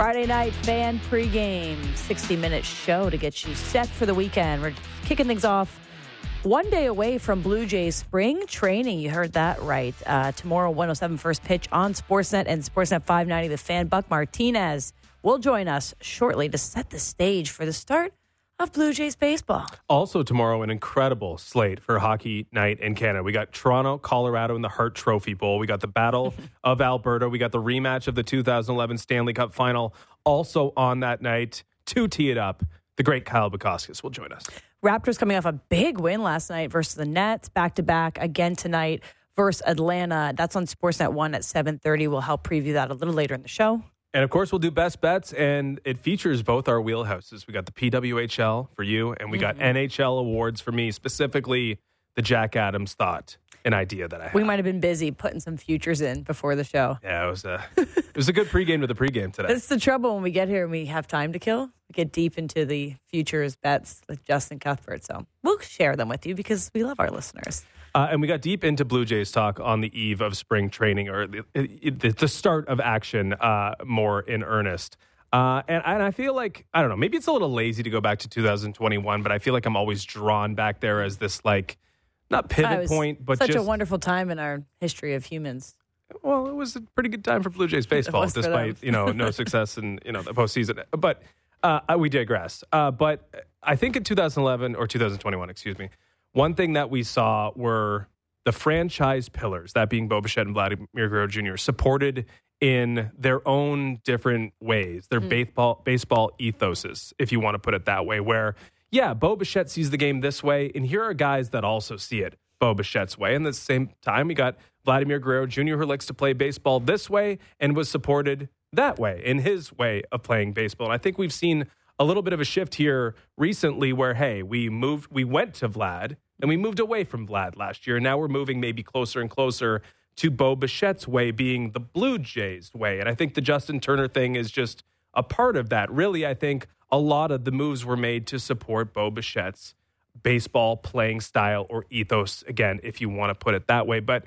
Friday night fan pregame, 60 minute show to get you set for the weekend. We're kicking things off one day away from Blue Jays spring training. You heard that right. Uh, tomorrow, 107 first pitch on Sportsnet and Sportsnet 590. The fan Buck Martinez will join us shortly to set the stage for the start of Blue Jays baseball. Also, tomorrow, an incredible slate for hockey night in Canada. We got Toronto, Colorado in the Hart Trophy Bowl. We got the Battle of Alberta. We got the rematch of the 2011 Stanley Cup final. Also on that night, to tee it up, the great Kyle Bukauskas will join us. Raptors coming off a big win last night versus the Nets, back to back again tonight versus Atlanta. That's on Sportsnet 1 at 7:30. We'll help preview that a little later in the show. And of course, we'll do best bets, and it features both our wheelhouses. We got the PWHL for you, and we got Mm-hmm. NHL awards for me, specifically the Jack Adams thought, an idea that I had. We might have been busy putting some futures in before the show. yeah, it was a it was a good pregame to the pregame today. That's the trouble when we get here and we have time to kill. We get deep into the futures bets with Justin Cuthbert. So we'll share them with you because we love our listeners. Uh, and we got deep into Blue Jays talk on the eve of spring training or the, the, the start of action uh, more in earnest. Uh, and, and I feel like, I don't know, maybe it's a little lazy to go back to 2021, but I feel like I'm always drawn back there as this, like, not pivot point, but such just, a wonderful time in our history of humans. well, it was a pretty good time for Blue Jays baseball, despite, you know, no success in, you know, the postseason. But uh, we digress. Uh, but I think in 2011 or 2021, excuse me, one thing that we saw were the franchise pillars, that being Bo Bichette and Vladimir Guerrero Jr., supported in their own different ways, their hmm. baseball baseball ethoses, if you want to put it that way. Where, yeah, Bo Bichette sees the game this way, and here are guys that also see it Bo Bichette's way. And at the same time, we got Vladimir Guerrero Jr., who likes to play baseball this way and was supported that way in his way of playing baseball. And I think we've seen a little bit of a shift here recently where, hey, we moved, we went to Vlad and we moved away from Vlad last year. Now we're moving maybe closer and closer to Bo Bichette's way being the Blue Jays way. And I think the Justin Turner thing is just a part of that. Really, I think a lot of the moves were made to support Bo Bichette's baseball playing style or ethos, again, if you want to put it that way. But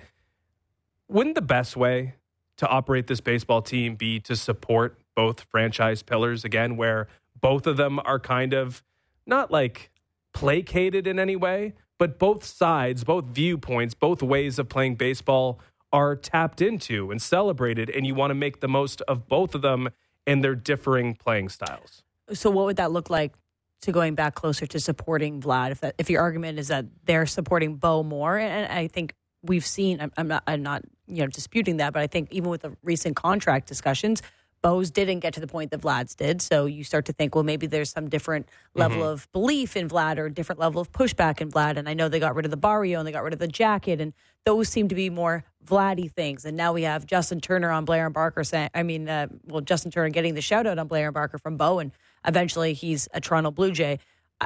wouldn't the best way to operate this baseball team be to support both franchise pillars again, where both of them are kind of not like placated in any way, but both sides, both viewpoints, both ways of playing baseball are tapped into and celebrated, and you want to make the most of both of them and their differing playing styles. So what would that look like to going back closer to supporting Vlad? If that, if your argument is that they're supporting Bo more, and I think we've seen, I'm, I'm not, I'm not, you know, disputing that, but I think even with the recent contract discussions, Bo's didn't get to the point that Vlad's did. So you start to think, well, maybe there's some different level of belief in Vlad or different level of pushback in Vlad. And I know they got rid of the Barrio and they got rid of the jacket, and those seem to be more Vladdy things. And now we have Justin Turner on Blair and Barker saying, I mean, uh, well, Justin Turner getting the shout out on Blair and Barker from Bo, and eventually he's a Toronto Blue Jay.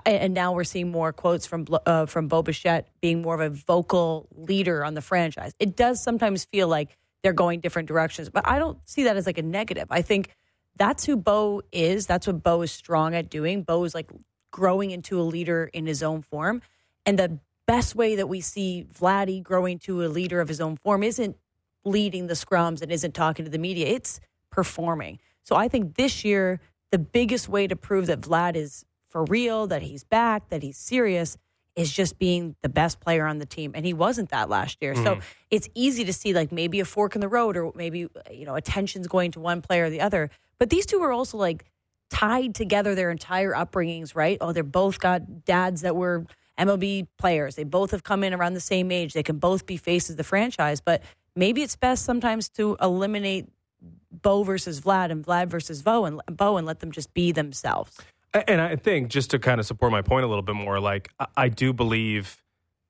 And now we're seeing more quotes from uh, from Bo Bichette being more of a vocal leader on the franchise. It does sometimes feel like they're going different directions, but I don't see that as like a negative. I think that's who Bo is. That's what Bo is strong at doing. Bo is like growing into a leader in his own form. And the best way that we see Vladdy growing to a leader of his own form isn't leading the scrums and isn't talking to the media. It's performing. So I think this year, the biggest way to prove that Vlad is for real, that he's back, that he's serious, is just being the best player on the team. And he wasn't that last year. So mm-hmm. it's easy to see like maybe a fork in the road or maybe, you know, attention's going to one player or the other. But these two are also like tied together their entire upbringings, right? Oh, they're both got dads that were MLB players. They both have come in around the same age. They can both be faces of the franchise. But maybe it's best sometimes to eliminate Bo versus Vlad and Vlad versus Bo and Bo and let them just be themselves. And I think just to kind of support my point a little bit more, like I- do believe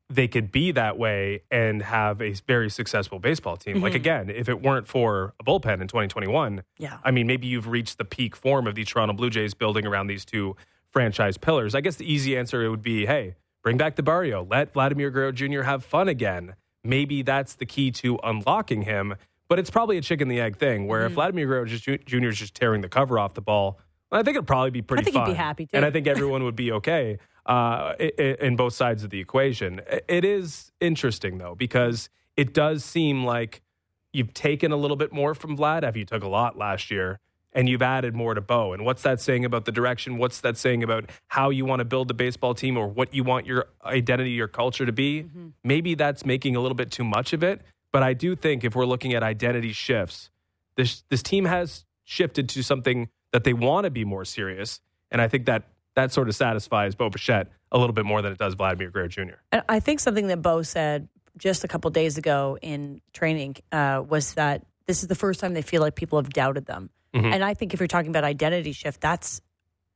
they could be that way and have a very successful baseball team. Like mm-hmm. again, if it weren't for a bullpen in 2021, Yeah. I mean, maybe you've reached the peak form of the Toronto Blue Jays building around these two franchise pillars. I guess the easy answer would be, hey, bring back the Barrio, let Vladimir Guerrero Jr. have fun again. Maybe that's the key to unlocking him. But it's probably a chicken the egg thing where if mm-hmm. Vladimir Guerrero Jr. is just tearing the cover off the ball, I think it'd probably be pretty I think he'd be happy, too. And I think everyone would be okay uh, in both sides of the equation. It is interesting, though, because it does seem like you've taken a little bit more from Vlad after you took a lot last year. and you've added more to Bo. And what's that saying about the direction? What's that saying about how you want to build the baseball team or what you want your identity, your culture to be? Mm-hmm. Maybe that's making a little bit too much of it. But I do think if we're looking at identity shifts, this this team has shifted to something that they want to be more serious. And I think that that sort of satisfies Bo Bichette a little bit more than it does Vladimir Guerrero Jr. And I think something that Bo said just a couple days ago in training uh, was that this is the first time they feel like people have doubted them. Mm-hmm. And I think if you're talking about identity shift, that's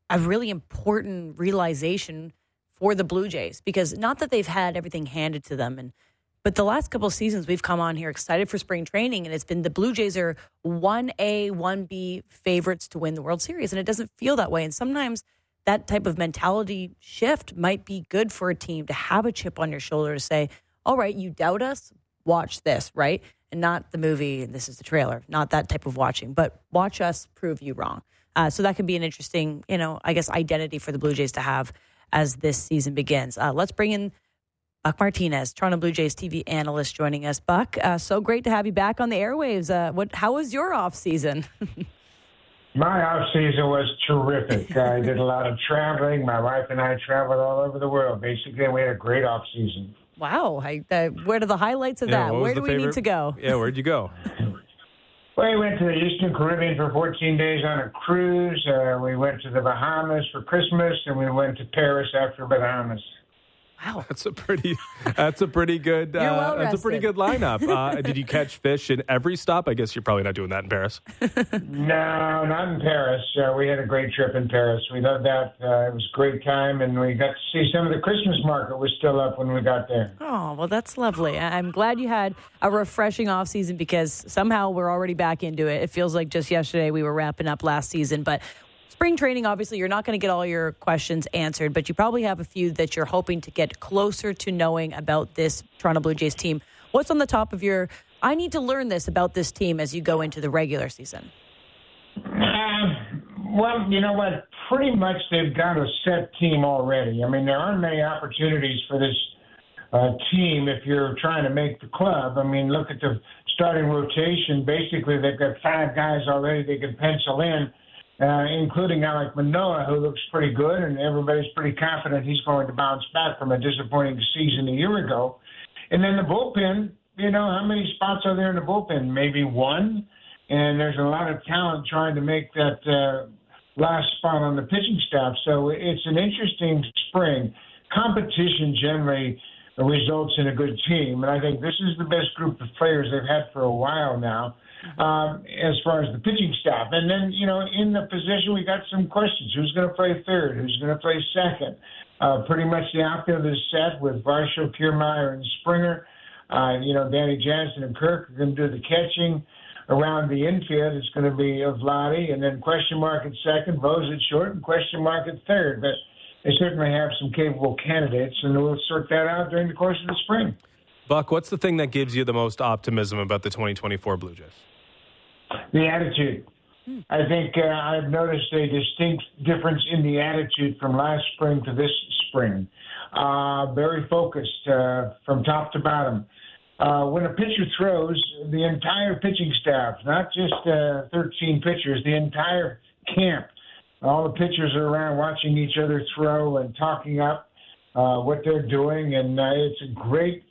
a really important realization for the Blue Jays because not that they've had everything handed to them and but the last couple seasons we've come on here excited for spring training and it's been the Blue Jays are 1A, 1B favorites to win the World Series and it doesn't feel that way and sometimes that type of mentality shift might be good for a team to have a chip on your shoulder to say, "All right, you doubt us, watch this," right? And not the movie, and this is the trailer, not that type of watching, but watch us prove you wrong. Uh, so that could be an interesting, you know, I guess identity for the Blue Jays to have as this season begins. Uh, let's bring in Buck Martinez, Toronto Blue Jays TV analyst, joining us. Buck, uh, so great to have you back on the airwaves. Uh, what? How was your off season? My off season was terrific. I did a lot of traveling. My wife and I traveled all over the world. Basically, we had a great off season. Wow! I, uh, where are the highlights of yeah, that? Where do we favorite? need to go? Yeah, where'd you go? well, we went to the Eastern Caribbean for 14 days on a cruise. Uh, we went to the Bahamas for Christmas, and we went to Paris after Bahamas. Wow, that's a pretty that's a pretty good uh, well that's a pretty good lineup. Uh, did you catch fish in every stop? I guess you're probably not doing that in Paris. no, not in Paris. Uh, we had a great trip in Paris. We loved that. Uh, it was a great time, and we got to see some of the Christmas market was still up when we got there. Oh well, that's lovely. I'm glad you had a refreshing off season because somehow we're already back into it. It feels like just yesterday we were wrapping up last season, but spring training, obviously, you're not going to get all your questions answered, but you probably have a few that you're hoping to get closer to knowing about this Toronto Blue Jays team. What's on the top of your, I need to learn this about this team as you go into the regular season? Uh, well, you know what? Pretty much they've got a set team already. I mean, there aren't many opportunities for this uh, team if you're trying to make the club. I mean, look at the starting rotation. Basically, they've got five guys already they can pencil in uh, including Alek Manoah, who looks pretty good, and everybody's pretty confident he's going to bounce back from a disappointing season a year ago. And then the bullpen, you know, how many spots are there in the bullpen? Maybe one. And there's a lot of talent trying to make that uh, last spot on the pitching staff. So it's an interesting spring. Competition generally results in a good team. And I think this is the best group of players they've had for a while now um, as far as the pitching staff. And then, you know, in the position, we got some questions. Who's going to play third? Who's going to play second? Uh, pretty much the outfield is set with Varsho, Kiermaier, and Springer. Uh, you know, Danny Jansen and Kirk are going to do the catching. Around the infield, it's going to be Vladdy, and then question mark at second, Bose at short, and question mark at third. But they certainly have some capable candidates, and we'll sort that out during the course of the spring. Buck, what's the thing that gives you the most optimism about the 2024 Blue Jays? The attitude. I think uh, I've noticed a distinct difference in the attitude from last spring to this spring. Uh, very focused uh, from top to bottom. Uh, when a pitcher throws, the entire pitching staff, not just uh, 13 pitchers, the entire camp, all the pitchers are around watching each other throw and talking up uh, what they're doing, and it's a great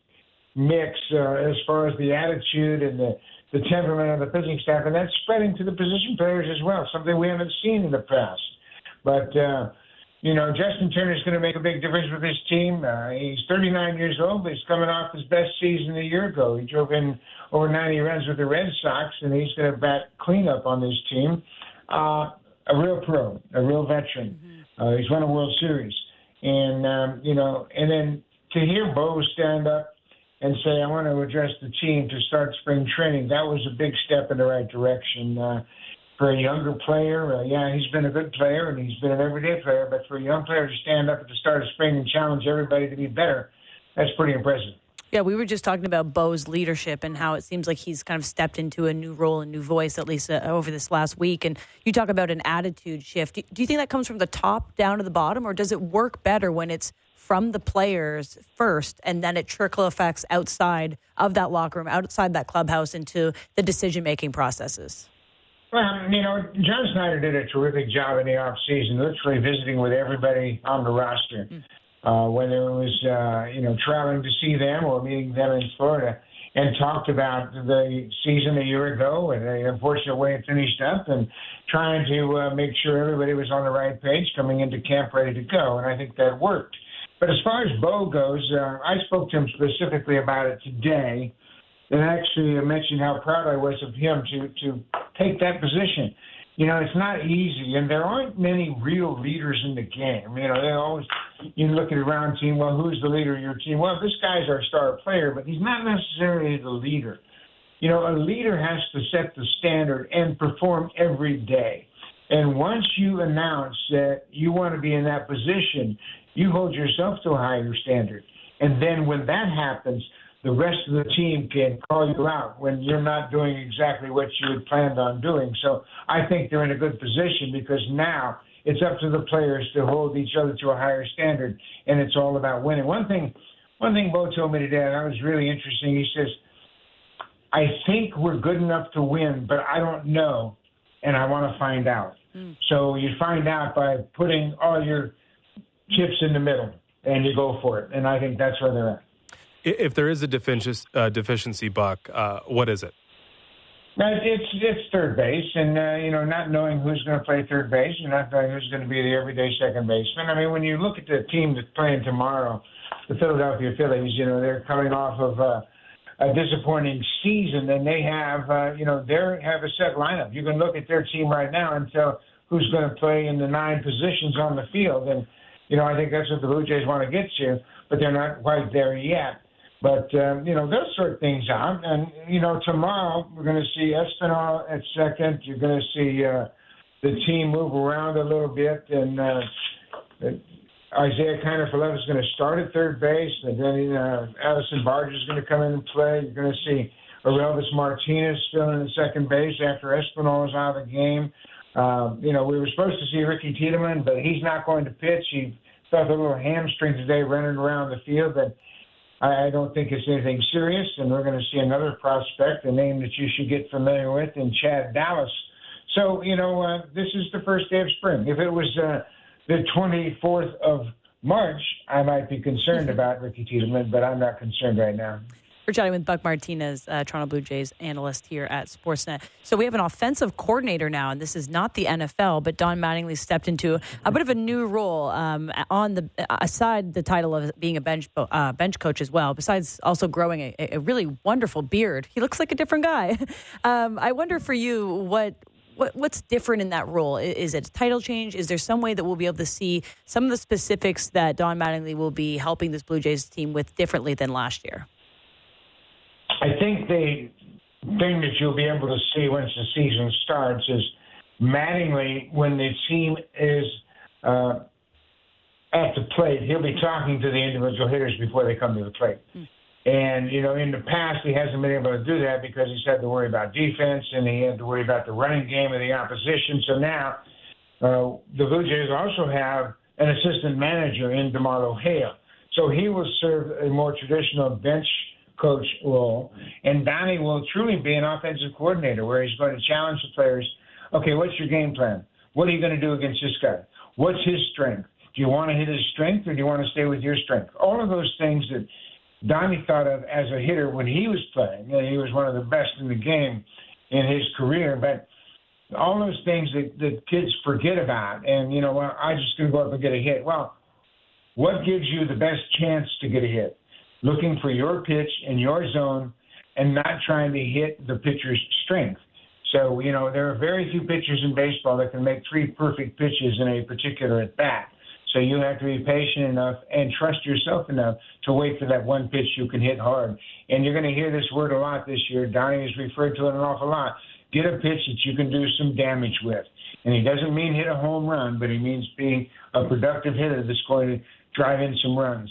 mix as far as the attitude and the the temperament of the pitching staff, and that's spreading to the position players as well, something we haven't seen in the past. But, uh, you know, Justin Turner is going to make a big difference with his team. Uh, he's 39 years old, but he's coming off his best season a year ago. He drove in over 90 runs with the Red Sox, and he's going to bat cleanup on this team. Uh, a real pro, a real veteran. Mm-hmm. Uh, he's won a World Series. And, um, you know, and then to hear Bo stand up and say, I want to address the team to start spring training. That was a big step in the right direction. Uh, for a younger player, uh, yeah, he's been a good player and he's been an everyday player, but for a young player to stand up at the start of spring and challenge everybody to be better, that's pretty impressive. Yeah, we were just talking about Bo's leadership and how it seems like he's kind of stepped into a new role and new voice, at least uh, over this last week. And you talk about an attitude shift. Do you think that comes from the top down to the bottom, or does it work better when it's from the players first, and then it trickle effects outside of that locker room, outside that clubhouse, into the decision making processes? Well, you know, John Schneider did a terrific job in the off season, literally visiting with everybody on the roster. Mm. Uh, whether it was, uh, you know, traveling to see them or meeting them in Florida, and talked about the season a year ago and the unfortunate way it finished up, and trying to uh, make sure everybody was on the right page coming into camp ready to go. And I think that worked. But as far as Bo goes, uh, I spoke to him specifically about it today, and actually mentioned how proud I was of him to to take that position. You know, it's not easy, and there aren't many real leaders in the game. You know, they always you look at a round team. Well, who's the leader of your team? Well, this guy's our star player, but he's not necessarily the leader. You know, a leader has to set the standard and perform every day. And once you announce that you want to be in that position, you hold yourself to a higher standard. And then when that happens, the rest of the team can call you out when you're not doing exactly what you had planned on doing. So I think they're in a good position because now it's up to the players to hold each other to a higher standard, and it's all about winning. One thing, one thing Bo told me today, and that was really interesting. He says, "I think we're good enough to win, but I don't know, and I want to find out." Mm. So you find out by putting all your chips in the middle, and you go for it. And I think that's where they're at. If there is a deficiency, uh, deficiency Buck, uh, what is it? It's it's third base, and uh, you know, not knowing who's going to play third base, and not knowing who's going to be the everyday second baseman. I mean, when you look at the team that's playing tomorrow, the Philadelphia Phillies, you know, they're coming off of uh, a disappointing season, and they have, uh, you know, they have a set lineup. You can look at their team right now and tell who's going to play in the nine positions on the field, and you know, I think that's what the Blue Jays want to get to, but they're not quite there yet. But um, you know they'll sort things out, and you know tomorrow we're going to see Espinal at second. You're going to see uh, the team move around a little bit, and uh, Isiah Kiner-Falefa is going to start at third base, and then uh, Addison Barger is going to come in and play. You're going to see Orelvis Martinez still in the second base after Espinal is out of the game. Um, you know, we were supposed to see Ricky Tiedemann, but he's not going to pitch. He felt a little hamstring today running around the field, but I don't think it's anything serious, and we're going to see another prospect, a name that you should get familiar with, in Chad Dallas. So, you know, uh, this is the first day of spring. If it was uh, the 24th of March, I might be concerned about Ricky Tiedemann, but I'm not concerned right now. We're chatting with Buck Martinez, uh, Toronto Blue Jays analyst here at Sportsnet. So we have an offensive coordinator now, and this is not the NFL, but Don Mattingly stepped into a bit of a new role um, on the aside the title of being a bench uh, bench coach as well. Besides also growing a, a, really wonderful beard, he looks like a different guy. Um, I wonder for you what what, what's different in that role? Is it title change? Is there some way that we'll be able to see some of the specifics that Don Mattingly will be helping this Blue Jays team with differently than last year? I think the thing that you'll be able to see once the season starts is Mattingly, when the team is uh, at the plate, he'll be talking to the individual hitters before they come to the plate. Mm. And, you know, in the past, he hasn't been able to do that because he's had to worry about defense and he had to worry about the running game of the opposition. So now uh, the Blue Jays also have an assistant manager in DeMarlo Hale. So he will serve a more traditional bench – coach role. And Donnie will truly be an offensive coordinator where he's going to challenge the players. Okay, what's your game plan? What are you going to do against this guy? What's his strength? Do you want to hit his strength or do you want to stay with your strength? All of those things that Donnie thought of as a hitter when he was playing. Know, he was one of the best in the game in his career, but all those things that, that kids forget about. And, you know, well, I'm just going to go up and get a hit. Well, what gives you the best chance to get a hit? Looking for your pitch in your zone and not trying to hit the pitcher's strength. So, you know, there are very few pitchers in baseball that can make three perfect pitches in a particular at bat. So you have to be patient enough and trust yourself enough to wait for that one pitch you can hit hard. And you're going to hear this word a lot this year. Donnie has referred to it an awful lot. Get a pitch that you can do some damage with. And he doesn't mean hit a home run, but he means being a productive hitter that's going to drive in some runs.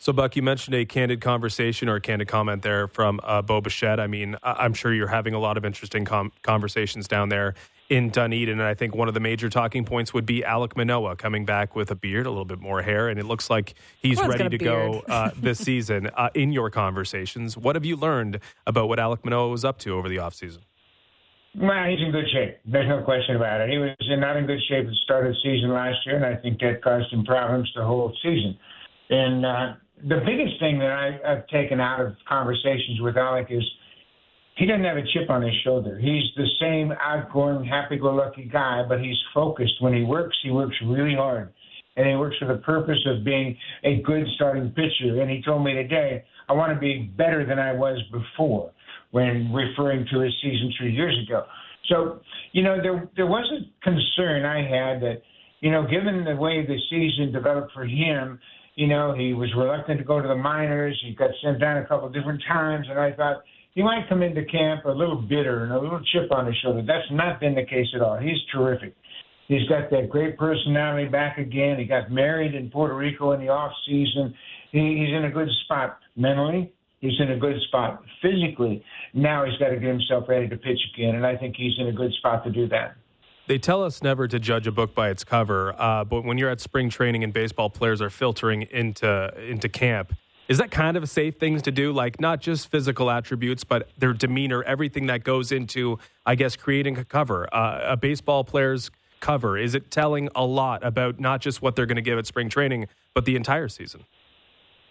So, Buck, you mentioned a candid conversation or a candid comment there from uh, Bo Bichette. I mean, I'm sure you're having a lot of interesting com- conversations down there in Dunedin. And I think one of the major talking points would be Alek Manoah coming back with a beard, a little bit more hair, and it looks like he's ready to go uh, this season. Uh, in your conversations, what have you learned about what Alek Manoah was up to over the offseason? Well, he's in good shape. There's no question about it. He was not in good shape at the start of the season last year, and I think that caused him problems the whole season. And uh, the biggest thing that I, I've taken out of conversations with Alec is he doesn't have a chip on his shoulder. He's the same outgoing, happy-go-lucky guy, but he's focused. When he works, he works really hard, and he works for the purpose of being a good starting pitcher. And he told me today, "I want to be better than I was before." when referring to his season three years ago. So, you know, there there was a concern I had that, you know, given the way the season developed for him, you know, he was reluctant to go to the minors. He got sent down a couple different times, and I thought he might come into camp a little bitter and a little chip on his shoulder. That's not been the case at all. He's terrific. He's got that great personality back again. He got married in Puerto Rico in the off season. He, he's in a good spot mentally He's in a good spot physically. Now he's got to get himself ready to pitch again, and I think he's in a good spot to do that. They tell us never to judge a book by its cover, uh, but when you're at spring training and baseball players are filtering into into camp, is that kind of a safe thing to do? Like not just physical attributes, but their demeanor, everything that goes into, I guess, creating a cover, uh, a baseball player's cover. Is it telling a lot about not just what they're going to give at spring training, but the entire season?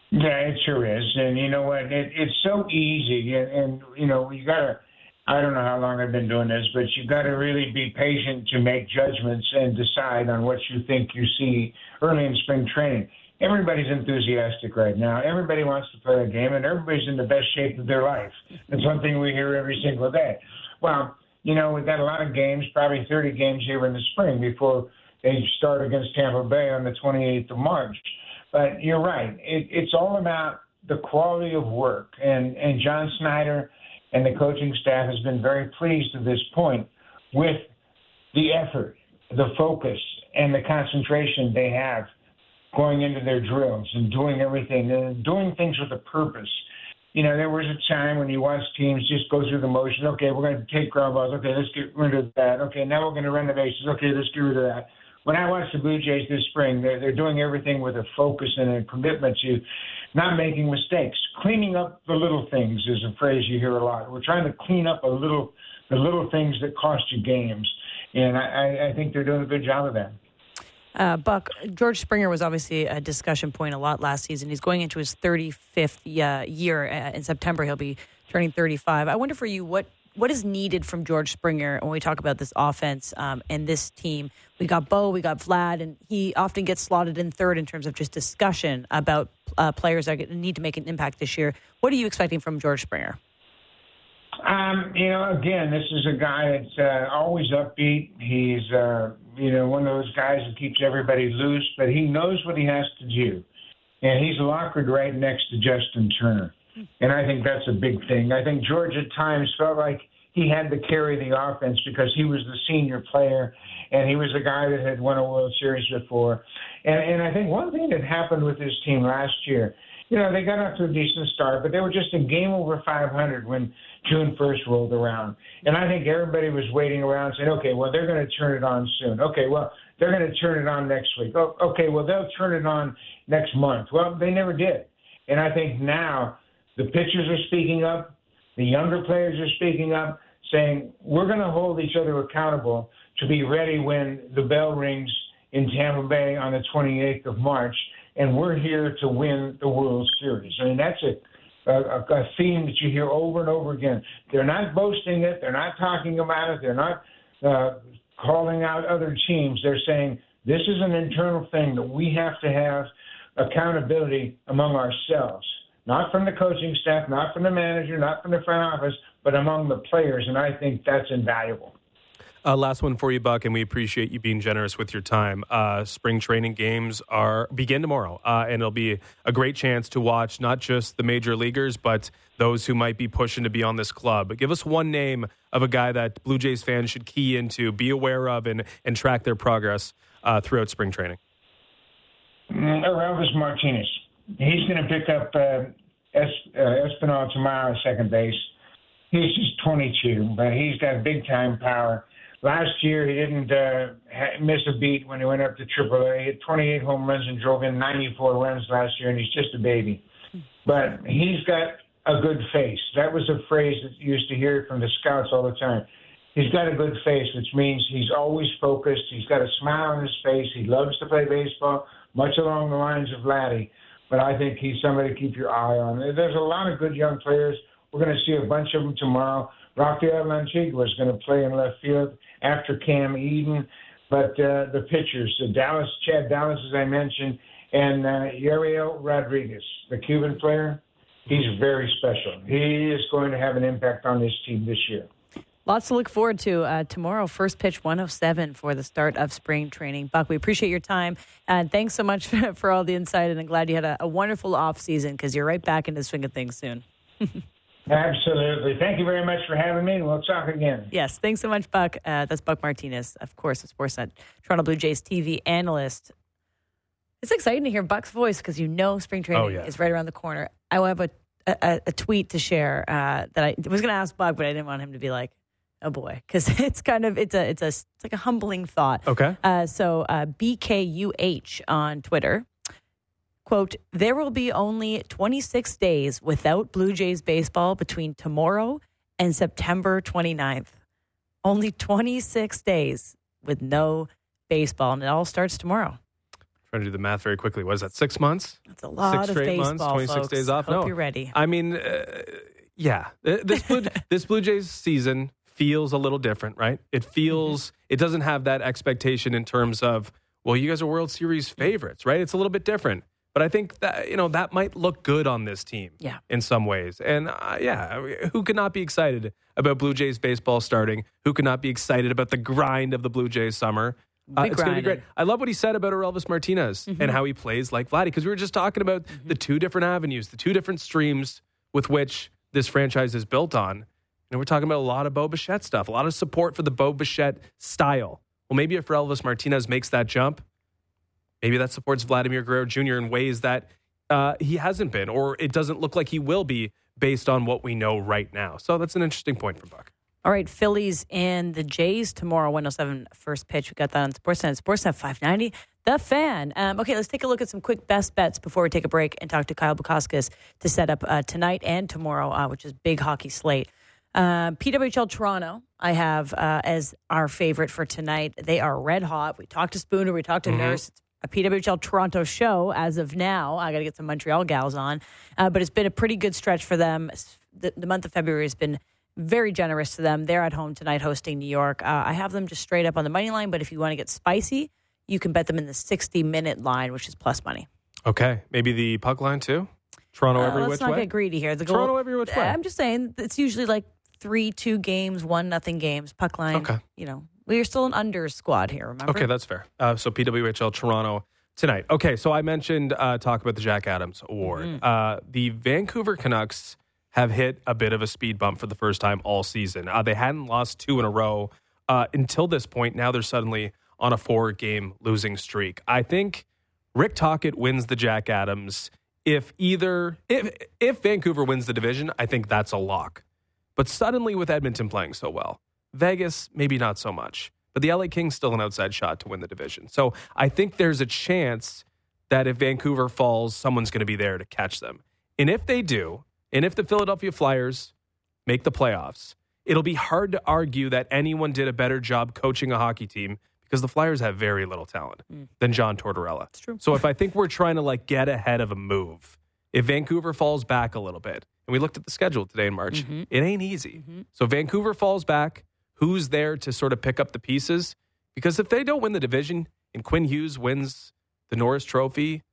Yeah, it sure is. And you know what? It, it's so easy. And, and, you know, you got to, I don't know how long I've been doing this, but you've got to really be patient to make judgments and decide on what you think you see early in spring training. Everybody's enthusiastic right now. Everybody wants to play a game, and everybody's in the best shape of their life. That's one thing we hear every single day. Well, you know, we've got a lot of games, probably 30 games here in the spring before they start against Tampa Bay on the 28th of March. But you're right. It, it's all about the quality of work. And, and John Schneider and the coaching staff has been very pleased to this point with the effort, the focus, and the concentration they have going into their drills and doing everything and doing things with a purpose. You know, there was a time when you watch teams just go through the motion. Okay, we're going to take ground balls. Okay, let's get rid of that. Okay, now we're going to run the bases. Okay, let's get rid of that when I watch the Blue Jays this spring, they're, they're doing everything with a focus and a commitment to not making mistakes. Cleaning up the little things is a phrase you hear a lot. We're trying to clean up a little the little things that cost you games, and I, I think they're doing a good job of that. Uh, Buck, George Springer was obviously a discussion point a lot last season. He's going into his 35th uh, year uh, in September. He'll be turning 35. I wonder for you, what what is needed from George Springer when we talk about this offense um, and this team? We got Bo, we got Vlad, and he often gets slotted in third in terms of just discussion about uh, players that need to make an impact this year. What are you expecting from George Springer? Um, you know, again, this is a guy that's uh, always upbeat. He's, uh, you know, one of those guys that keeps everybody loose, but he knows what he has to do. And he's lockered right next to Justin Turner. And I think that's a big thing. I think George at times felt like he had to carry the offense because he was the senior player and he was a guy that had won a World Series before. And and I think one thing that happened with his team last year, you know, they got off to a decent start, but they were just a game over 500 when June 1st rolled around. And I think everybody was waiting around saying, okay, well, they're going to turn it on soon. Okay, well, they're going to turn it on next week. Oh, okay, well, they'll turn it on next month. Well, they never did. And I think now the pitchers are speaking up, the younger players are speaking up, saying we're going to hold each other accountable to be ready when the bell rings in Tampa Bay on the 28th of March, and we're here to win the World Series. I mean, that's a, a, a theme that you hear over and over again. They're not boasting it, they're not talking about it, they're not uh, calling out other teams. They're saying this is an internal thing that we have to have accountability among ourselves not from the coaching staff, not from the manager, not from the front office, but among the players. And I think that's invaluable. Uh, last one for you, Buck, and we appreciate you being generous with your time. Uh, spring training games are begin tomorrow, uh, and it'll be a great chance to watch not just the major leaguers, but those who might be pushing to be on this club. But give us one name of a guy that Blue Jays fans should key into, be aware of, and, and track their progress uh, throughout spring training. Mm, Elvis Martinez he's going to pick up uh, es- uh, at second base. He's just 22, but he's got big time power. Last year, he didn't uh, miss a beat when he went up to AAA. He had 28 home runs and drove in 94 runs last year, and he's just a baby. But he's got a good face. That was a phrase that you used to hear from the scouts all the time. he's got a good face, which means he's always focused. He's got a smile on his face. He loves to play baseball, much along the lines of Vladdy. But I think he's somebody to keep your eye on. There's a lot of good young players. We're going to see a bunch of them tomorrow. Rafael Lantigua is going to play in left field after Cam Eden. But uh, the pitchers, the Dallas, Chad Dallas, as I mentioned, and uh, Yariel Rodriguez, the Cuban player, he's very special. He is going to have an impact on this team this year. Lots to look forward to uh, tomorrow. First pitch 107 for the start of spring training. Buck, we appreciate your time. And thanks so much for all the insight. And I'm glad you had a, a wonderful off season because you're right back into the swing of things soon. Absolutely. Thank you very much for having me. We'll talk again. Yes. Thanks so much, Buck. Uh, that's Buck Martinez, of course, a Sportsnet Toronto Blue Jays TV analyst. It's exciting to hear Buck's voice because you know spring training Oh, yeah. is right around the corner. I have a, a, a tweet to share uh, that I was going to ask Buck, but I didn't want him to be like, oh boy, because it's kind of it's a it's a it's like a humbling thought. Okay. Uh, so uh, BKUH on Twitter. Quote, there will be only 26 days without Blue Jays baseball between tomorrow and September 29th. Only 26 days with no baseball, and it all starts tomorrow. Trying to do the math very quickly. What is that? Six months? That's a lot Six of straight baseball. months, 26 folks. days off? Hope No. you're ready. I mean, uh, yeah. This Blue, this Blue Jays season feels a little different, right? It feels it doesn't have that expectation in terms of well, you guys are World Series favorites, right? It's a little bit different. But I think that you know that might look good on this team, Yeah. in some ways. And uh, yeah, who could not be excited about Blue Jays baseball starting? Who could not be excited about the grind of the Blue Jays summer? Uh, it's going to be great. I love what he said about Elvis Martinez and how he plays like Vladdy because we were just talking about the two different avenues, the two different streams with which this franchise is built on. And we're talking about a lot of Bo Bichette stuff, a lot of support for the Bo Bichette style. Well, maybe if Elvis Martinez makes that jump, maybe that supports Vladimir Guerrero Jr. in ways that uh, he hasn't been, or it doesn't look like he will be based on what we know right now. So that's an interesting point for Buck. All right, Phillies and the Jays tomorrow, 107 first pitch. We got that on Sportsnet. Sportsnet 590, the fan. Um, okay, let's take a look at some quick best bets before we take a break and talk to Kyle Bukauskas to set up uh, tonight and tomorrow, uh, which is big hockey slate. Uh, PWHL Toronto, I have uh, as our favorite for tonight. They are red hot. We talked to Spooner, we talked to Nurse. It's a PWHL Toronto show as of now. I got to get some Montreal gals on, uh, but it's been a pretty good stretch for them. The, the month of February has been very generous to them. They're at home tonight hosting New York. Uh, I have them just straight up on the money line, but if you want to get spicy, you can bet them in the 60 minute line, which is plus money. Okay, maybe the puck line too. Toronto every Uh, which let's not way. get greedy here. The Toronto every which way. I'm just saying it's usually like three two games, one nothing games. Puck line. Okay. You know, we're still an under squad here. Remember? Okay, that's fair. Uh, so PWHL Toronto tonight. Okay, so I mentioned uh, talk about the Jack Adams Award. Mm-hmm. Uh, the Vancouver Canucks have hit a bit of a speed bump for the first time all season. Uh, they hadn't lost two in a row uh, until this point. Now they're suddenly on a four-game losing streak. I think Rick Tocchet wins the Jack Adams. If either if if Vancouver wins the division, I think that's a lock. But suddenly, with Edmonton playing so well, Vegas, maybe not so much. But the LA Kings still an outside shot to win the division. So I think there's a chance that if Vancouver falls, someone's going to be there to catch them. And if they do, and if the Philadelphia Flyers make the playoffs, it'll be hard to argue that anyone did a better job coaching a hockey team because the Flyers have very little talent mm. than John Tortorella. That's true. So if I think we're trying to like get ahead of a move, if Vancouver falls back a little bit, and we looked at the schedule today in March, it ain't easy. So Vancouver falls back. Who's there to sort of pick up the pieces? Because if they don't win the division and Quinn Hughes wins the Norris Trophy,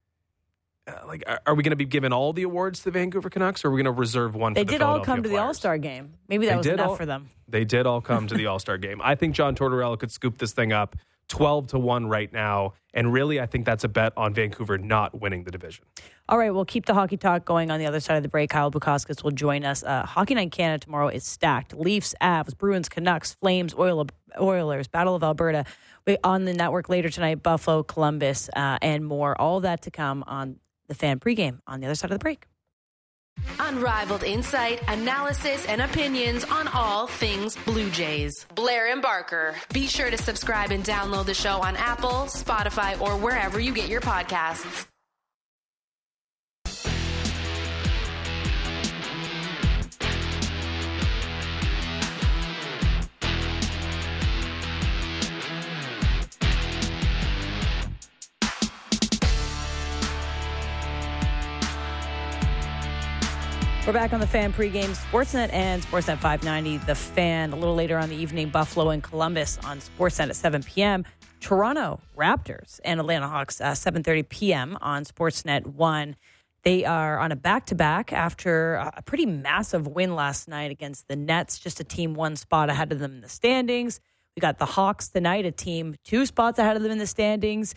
uh, like are, are we going to be giving all the awards to the Vancouver Canucks, or are we going to reserve one? They for the? They did all come to the All Star game. Maybe that They was enough all- for them. They did all come to the All Star game. I think John Tortorella could scoop this thing up 12 to 1 right now. And really, I think that's a bet on Vancouver not winning the division. All right, we'll keep the hockey talk going on the other side of the break. Kyle Bukauskas will join us. Uh, hockey Night Canada tomorrow is stacked. Leafs, Avs, Bruins, Canucks, Flames, Oil, Oilers, Battle of Alberta. We, on the network later tonight, Buffalo, Columbus, uh, and more. All that to come on the fan pregame on the other side of the break. Unrivaled insight, analysis, and opinions on all things Blue Jays. Blair and Barker. Be sure to subscribe and download the show on Apple, Spotify, or wherever you get your podcasts. We're back on the fan pregame Sportsnet and Sportsnet 590. The fan a little later on the evening, Buffalo and Columbus on Sportsnet at 7 p.m. Toronto Raptors and Atlanta Hawks uh, 7:30 p.m. on Sportsnet 1. They are on a back-to-back after a pretty massive win last night against the Nets, just a team one spot ahead of them in the standings. We got the Hawks tonight, a team two spots ahead of them in the standings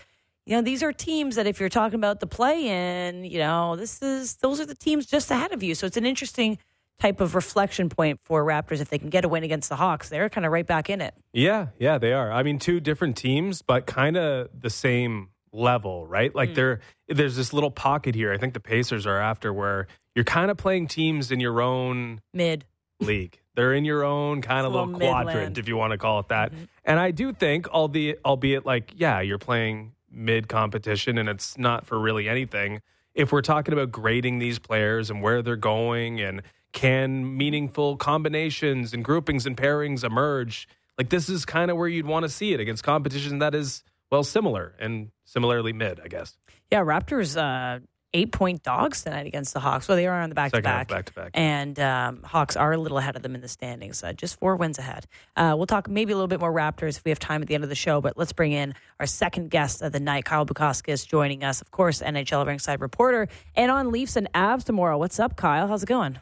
you know, these are teams that if you're talking about the play in, you know, this is those are the teams just ahead of you. So it's an interesting type of reflection point for Raptors if they can get a win against the Hawks. They're kind of right back in it. Yeah, yeah, they are. I mean, two different teams, but kind of the same level, right? Like mm. there there's this little pocket here. I think the Pacers are after where you're kind of playing teams in your own mid league. They're in your own kind of little, little quadrant, if you want to call it that. Mm-hmm. And I do think, albeit, albeit like, yeah, you're playing mid competition and it's not for really anything. If we're talking about grading these players and where they're going and can meaningful combinations and groupings and pairings emerge, like this is kind of where you'd want to see it against competition that is well similar and similarly mid, I guess. Yeah, Raptors uh, eight point dogs tonight against the Hawks. Well, they are on the back to back. Back to back. And um, Hawks are a little ahead of them in the standings, uh, just four wins ahead. Uh, we'll talk maybe a little bit more Raptors if we have time at the end of the show, but let's bring in our second guest of the night. Kyle Bukauskas joining us, of course, NHL ringside reporter, and on Leafs and Avs tomorrow. What's up, Kyle? How's it going?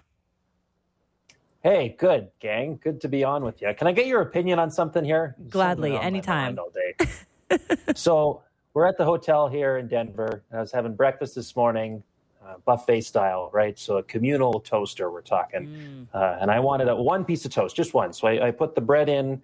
Hey, good, gang. Good to be on with you. Can I get your opinion on something here? Gladly, anytime. All day. so, we're at the hotel here in Denver. I was having breakfast this morning, uh, buffet style, right? So a communal toaster, we're talking. Mm. Uh, and I wanted a, one piece of toast, just one. So I, I put the bread in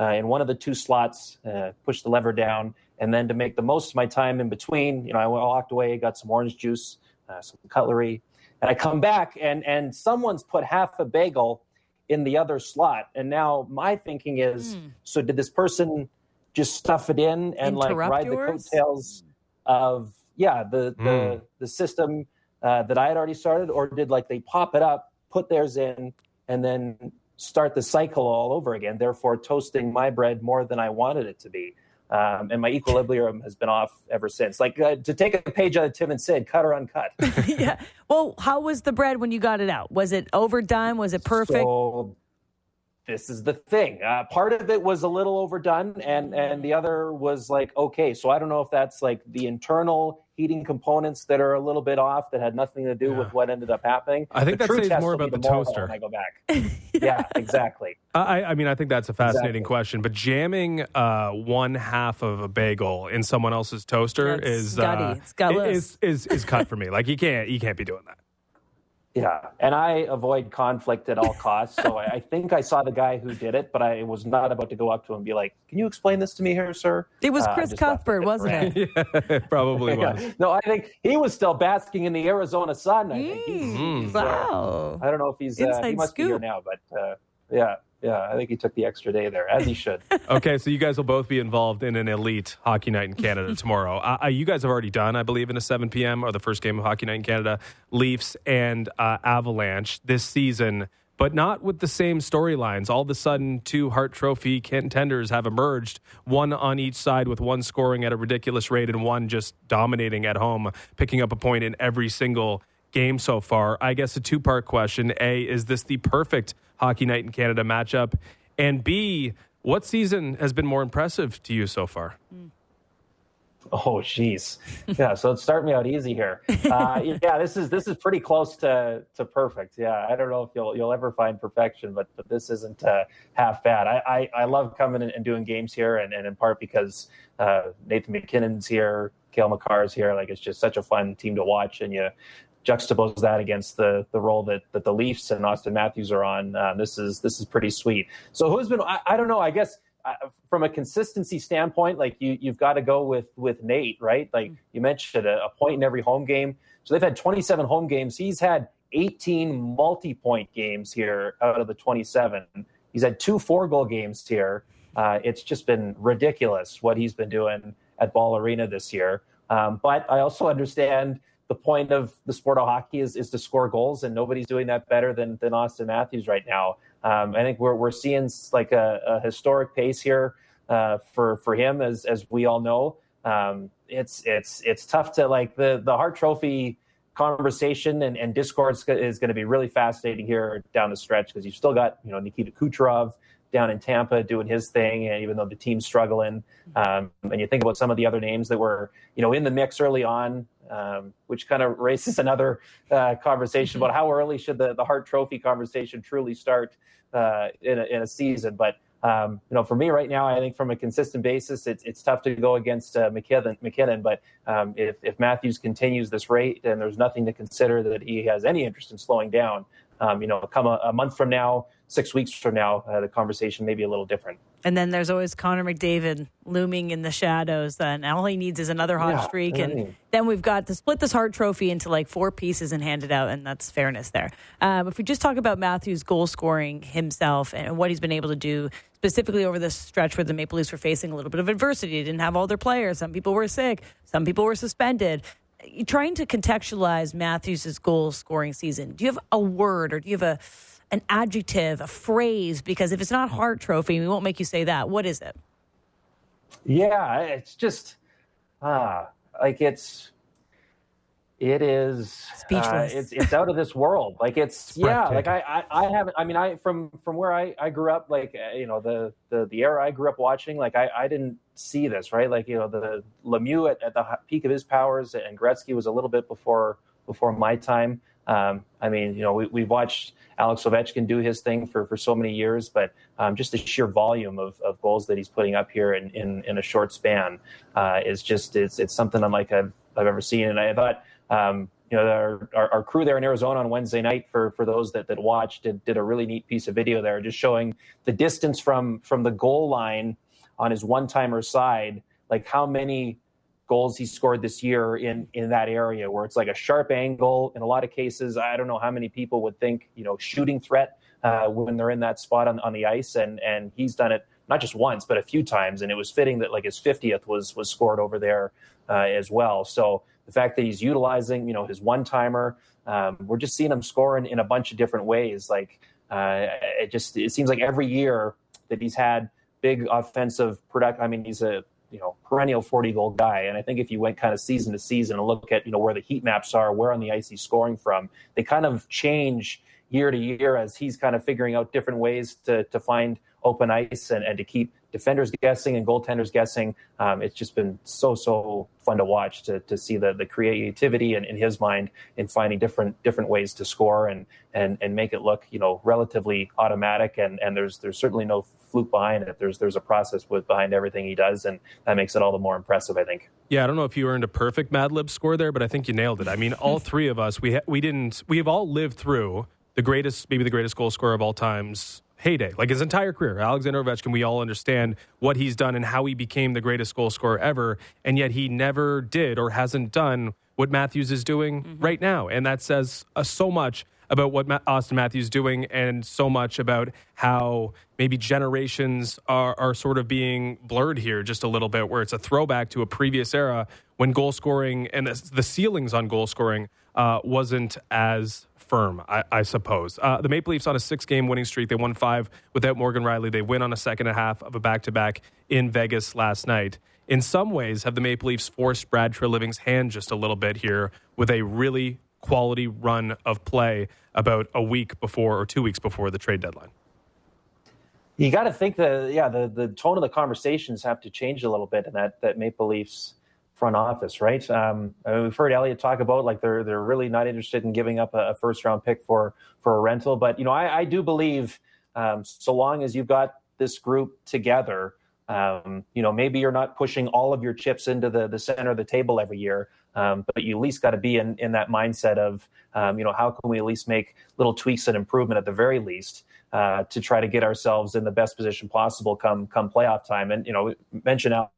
uh, in one of the two slots, uh, pushed the lever down, and then to make the most of my time in between, you know, I walked away, got some orange juice, uh, some cutlery, and I come back and and someone's put half a bagel in the other slot. And now my thinking is, mm. so did this person just stuff it in and Interrupt like ride yours? the coattails of yeah the the mm. the system uh, that I had already started, or did like they pop it up, put theirs in, and then start the cycle all over again? Therefore, toasting my bread more than I wanted it to be. Um, and my equilibrium has been off ever since. Like uh, to take a page out of Tim and Sid, cut or uncut. yeah. Well, how was the bread when you got it out? Was it overdone? Was it perfect? So this is the thing. Uh, part of it was a little overdone, and and the other was like okay. So I don't know if that's like the internal heating components that are a little bit off that had nothing to do yeah. with what ended up happening. I think the that says more about the toaster. When I go back, yeah, exactly. I, I, mean, I think that's a fascinating exactly. question. But jamming uh, one half of a bagel in someone else's toaster that's is uh, is, is is cut for me. Like you can't you can't be doing that. Yeah, and I avoid conflict at all costs. so I, I, think I saw the guy who did it, but I was not about to go up to him and be like, "Can you explain this to me here, sir?" It was uh, Chris Cuthbert, wasn't it? yeah, probably was. Yeah. No, I think he was still basking in the Arizona sun. I think. Mm, wow. Uh, I don't know if he's uh, he must scoop. be here now, but uh, yeah. Yeah, I think he took the extra day there, as he should. okay, so you guys will both be involved in an elite hockey night in Canada tomorrow. Uh, uh you guys have already done, I believe, in a 7 p.m. or the first game of hockey night in Canada, Leafs and uh, Avalanche this season, but not with the same storylines. All of a sudden, two Hart Trophy contenders have emerged, one on each side, with one scoring at a ridiculous rate and one just dominating at home, picking up a point in every single game so far. I guess a two part question. A, is this the perfect Hockey Night in Canada matchup? And B, what season has been more impressive to you so far? Oh, jeez. Yeah, so start me out easy here. Uh, yeah, this is this is pretty close to to perfect. Yeah, I don't know if you'll you'll ever find perfection, but but this isn't uh, half bad. I, I, I love coming and doing games here, and, and in part because uh, Nathan MacKinnon's here, Cale Makar's here. Like it's just such a fun team to watch, and you juxtapose that against the the role that, that the Leafs and Auston Matthews are on. Uh, this is this is pretty sweet. So who's been? I, I don't know. I guess uh, from a consistency standpoint, like you you've got to go with with Nate, right? Like you mentioned, a, a point in every home game. So they've had 27 home games. He's had 18 multi-point games here out of the 27. He's had two four-goal games here. Uh, it's just been ridiculous what he's been doing at Ball Arena this year. Um, but I also understand the point of the sport of hockey is, is to score goals, and nobody's doing that better than than Auston Matthews right now. Um, I think we're we're seeing like a, a historic pace here uh, for for him, as as we all know. Um, it's it's it's tough to like the the Hart Trophy conversation and, and discourse is going to be really fascinating here down the stretch because you've still got you know Nikita Kucherov down in Tampa doing his thing, and even though the team's struggling, um, and you think about some of the other names that were you know in the mix early on, um, which kind of raises another uh, conversation about how early should the the Hart Trophy conversation truly start uh, in, a, in a season, but. Um, you know, for me right now, I think from a consistent basis, it's it's tough to go against uh, MacKinnon, MacKinnon. But um, if if Matthews continues this rate, and there's nothing to consider that he has any interest in slowing down, um, you know, come a, a, month from now, six weeks from now, uh, the conversation may be a little different. And then there's always Connor McDavid looming in the shadows. Then all he needs is another hot yeah, streak, and I mean. then we've got to split this Hart Trophy into like four pieces and hand it out, and that's fairness there. Um, if we just talk about Matthews' goal scoring himself and what he's been able to do specifically over this stretch where the Maple Leafs were facing a little bit of adversity, they didn't have all their players. Some people were sick, some people were suspended trying to contextualize Matthews' goal scoring season, do you have a word or do you have a an adjective, a phrase? Because if it's not Hart Trophy, we won't make you say that. What is it? Yeah, it's just ah, like it's it is speechless. Uh, it's it's out of this world. Like it's, it's yeah. Like I, I I haven't. I mean, I from from where I I grew up. Like uh, you know the the the era I grew up watching. Like I I didn't see this right. Like you know the Lemieux at, at the peak of his powers, and Gretzky was a little bit before before my time. Um, I mean, you know, we, we've watched Alex Ovechkin do his thing for, for so many years, but um, just the sheer volume of, of goals that he's putting up here in, in, in a short span uh, is just it's it's something unlike I've I've ever seen. And I thought um, you know, our, our, our, crew there in Arizona on Wednesday night, for for those that, that watched, did, did a really neat piece of video there, just showing the distance from from the goal line on his one timer side, like how many goals he scored this year in in that area where it's like a sharp angle. In a lot of cases, I don't know how many people would think you know shooting threat uh, when they're in that spot on on the ice, and and he's done it not just once but a few times, and it was fitting that like his 50th was was scored over there uh, as well. So the fact that he's utilizing, you know, his one timer. Um, we're just seeing him scoring in, a bunch of different ways. Like uh, it just it seems like every year that he's had big offensive product. I mean, he's a you know perennial 40 goal guy, and I think if you went kind of season to season and look at you know where the heat maps are, where on the ice he's scoring from, they kind of change year to year as he's kind of figuring out different ways to to find open ice and, and to keep defenders guessing and goaltenders guessing. Um, it's just been so so fun to watch to, to see the the creativity in, in his mind in finding different different ways to score and and and make it look you know relatively automatic and and there's there's certainly no fluke behind it. There's there's a process with behind everything he does, and that makes it all the more impressive. I think. Yeah, I don't know if you earned a perfect Mad Lib score there, but I think you nailed it. I mean, all three of us we ha- we didn't we have all lived through the greatest, maybe the greatest goal scorer of all times heyday, like his entire career. Alexander Ovechkin, we all understand what he's done and how he became the greatest goal scorer ever, and yet he never did or hasn't done what Matthews is doing mm-hmm. right now, and that says uh, so much about what Auston Matthews is doing, and so much about how maybe generations are, are sort of being blurred here just a little bit, where it's a throwback to a previous era when goal scoring and the, the ceilings on goal scoring uh, wasn't as firm, I, I suppose. Uh, the Maple Leafs on a six game winning streak. They won five without Morgan Rielly. They win on a second and a half of a back to back in Vegas last night. In some ways, have the Maple Leafs forced Brad Treliving's hand just a little bit here with a really quality run of play about a week before or two weeks before the trade deadline? You got to think that yeah, the the tone of the conversations have to change a little bit in that that Maple Leafs front office, right? Um, we've heard Elliot talk about like they're they're really not interested in giving up a, a first round pick for for a rental, but you know I, I do believe um, so long as you've got this group together, um, you know maybe you're not pushing all of your chips into the the center of the table every year, um, but you at least got to be in in that mindset of um, you know how can we at least make little tweaks and improvement at the very least. Uh, to try to get ourselves in the best position possible come come playoff time, and you know, mention out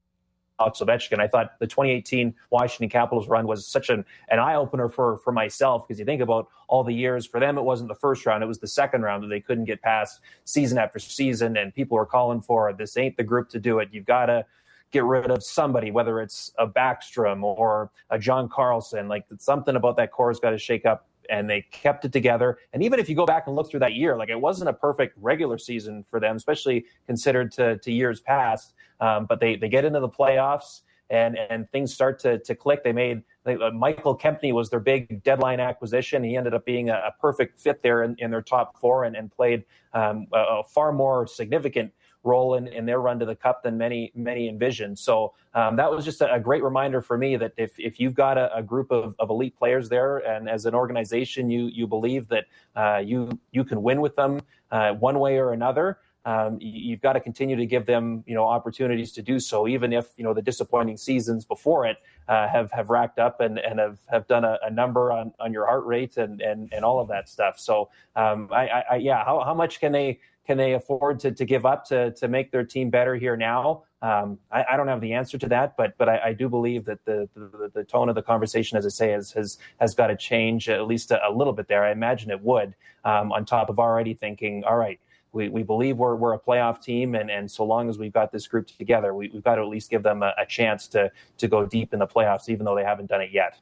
Alex Ovechkin. I thought the 2018 Washington Capitals run was such an, an eye opener for, for myself because you think about all the years for them, it wasn't the first round, it was the second round that they couldn't get past season after season. And people were calling for this ain't the group to do it. You've got to get rid of somebody, whether it's a Backstrom or a John Carlson. Like something about that core has got to shake up and they kept it together. And even if you go back and look through that year, like it wasn't a perfect regular season for them, especially considered to, to years past. Um, but they, they get into the playoffs and and things start to to click. They made they, uh, Michael Kempny was their big deadline acquisition. He ended up being a, a perfect fit there in, in, their top four and, and played um, a, a, far more significant role in, in their run to the cup than many many envisioned. So um, that was just a, a, great reminder for me that if, if you've got a, a group of, of, elite players there, and as an organization you you believe that uh, you you can win with them uh, one way or another. Um, you've got to continue to give them, you know, opportunities to do so, even if you know the disappointing seasons before it uh, have have racked up and, and have, have done a, a, number on, on your heart rate and, and, and all of that stuff. So, um, I, I, yeah, how, how much can they can they afford to, to give up to, to make their team better here now? Um, I, I, don't have the answer to that, but but I, I do believe that the, the, the tone of the conversation, as I say, has has has got to change at least a, a little bit there. I imagine it would. Um, on top of already thinking, all right, we, we believe we're, we're a playoff team, and, and so long as we've got this group together, we, have got to at least give them a, a chance to to go deep in the playoffs, even though they haven't done it yet.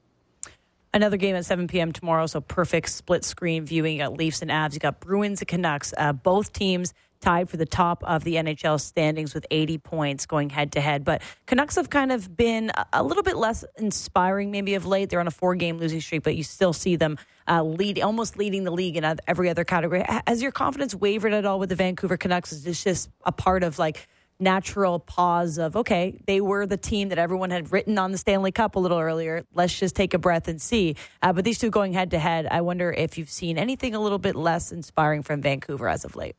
Another game at 7 p.m. tomorrow, so perfect split screen viewing. You got Leafs and Avs. You got Bruins and Canucks. Uh, both teams tied for the top of the NHL standings with 80 points going head to head. But Canucks have kind of been a little bit less inspiring maybe of late. They're on a four game losing streak, but you still see them uh, lead, almost leading the league in every other category. Has your confidence wavered at all with the Vancouver Canucks? Is this just a part of like, natural pause of okay they were the team that everyone had written on the stanley cup a little earlier let's just take a breath and see uh, but these two going head to head i wonder if you've seen anything a little bit less inspiring from vancouver as of late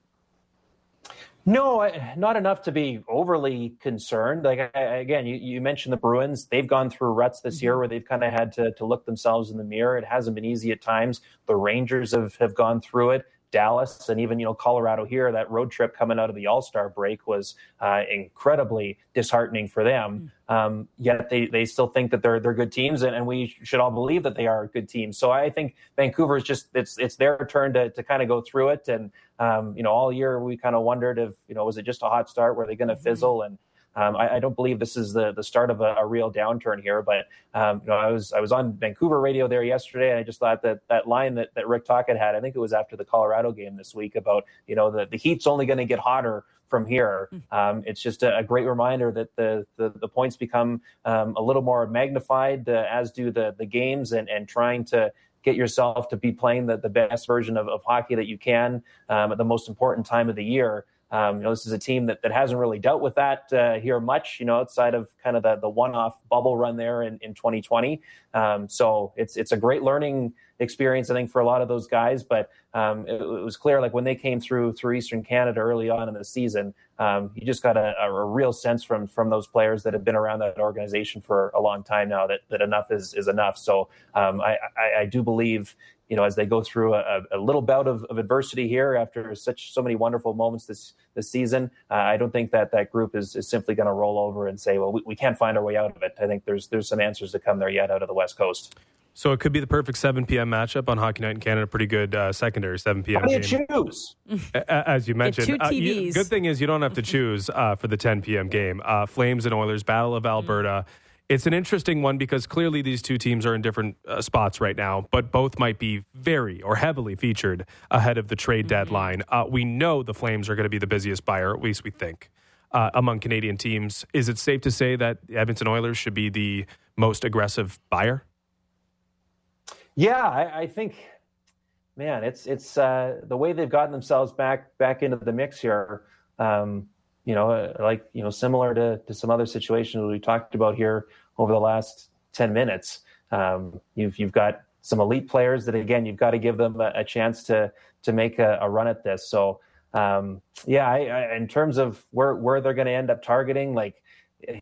no, not enough to be overly concerned. Like again, you, you mentioned the Bruins; they've gone through ruts this year mm-hmm. where they've kind of had to, to look themselves in the mirror. It hasn't been easy at times. The Rangers have, have gone through it. Dallas and even you know Colorado here. That road trip coming out of the All Star break was uh, incredibly disheartening for them. Hmm. Um, yet they, they still think that they're they're good teams, and, and, we should all believe that they are good teams. So I think Vancouver is just it's it's their turn to to kind of go through it. And um, you know all year we kind of wondered if you know was it just a hot start? Were they going to mm-hmm. fizzle? And um, I, I, don't believe this is the the start of a, a real downturn here, but um, you know, I was I was on Vancouver radio there yesterday, and I just thought that that line that, that Rick Tocchet had, I think it was after the Colorado game this week, about you know the the Heat's only going to get hotter from here. Hmm. Um, it's just a, a, great reminder that the the, the points become um, a little more magnified, uh, as do the the games, and and trying to get yourself to be playing the, the best version of, of hockey that you can um, at the most important time of the year. Um, you know, this is a team that, that hasn't really dealt with that uh, here much, you know, outside of kind of the, the one-off bubble run there in, in 2020. Um, so it's it's a great learning experience, I think, for a lot of those guys. But um, it, it, was clear, like when they came through through Eastern Canada early on in the season, um, you just got a, a, real sense from from those players that have been around that organization for a long time now that that enough is is enough. So um, I, I, I do believe you know, as they go through a, a little bout of, of, adversity here after such so many wonderful moments this this season, uh, I don't think that that group is, is simply going to roll over and say, well, we, we can't find our way out of it. I think there's there's some answers to come there yet out of the West Coast. So it could be the perfect 7 p.m. matchup on Hockey Night in Canada. Pretty good uh, secondary 7 p.m. How do you game. choose? As you mentioned, two TVs. Uh, you, good thing is you don't have to choose uh, for the 10 p.m. game. Uh, Flames and Oilers, Battle of Alberta. It's an interesting one because clearly these two teams are in different uh, spots right now, but both might be very or heavily featured ahead of the trade mm-hmm. deadline. Uh, we know the Flames are going to be the busiest buyer, at least we think, uh, among Canadian teams. Is it safe to say that Edmonton Oilers should be the most aggressive buyer? Yeah, I, I think, man, it's it's uh, the way they've gotten themselves back back into the mix here. Um, you know, uh, like you know, similar to to some other situations we talked about here over the last 10 minutes. Um, you've, you've got some elite players that, again, you've got to give them a, a chance to, to make a, a, run at this. So, um, yeah, I, I, in terms of where, where they're going to end up targeting, like,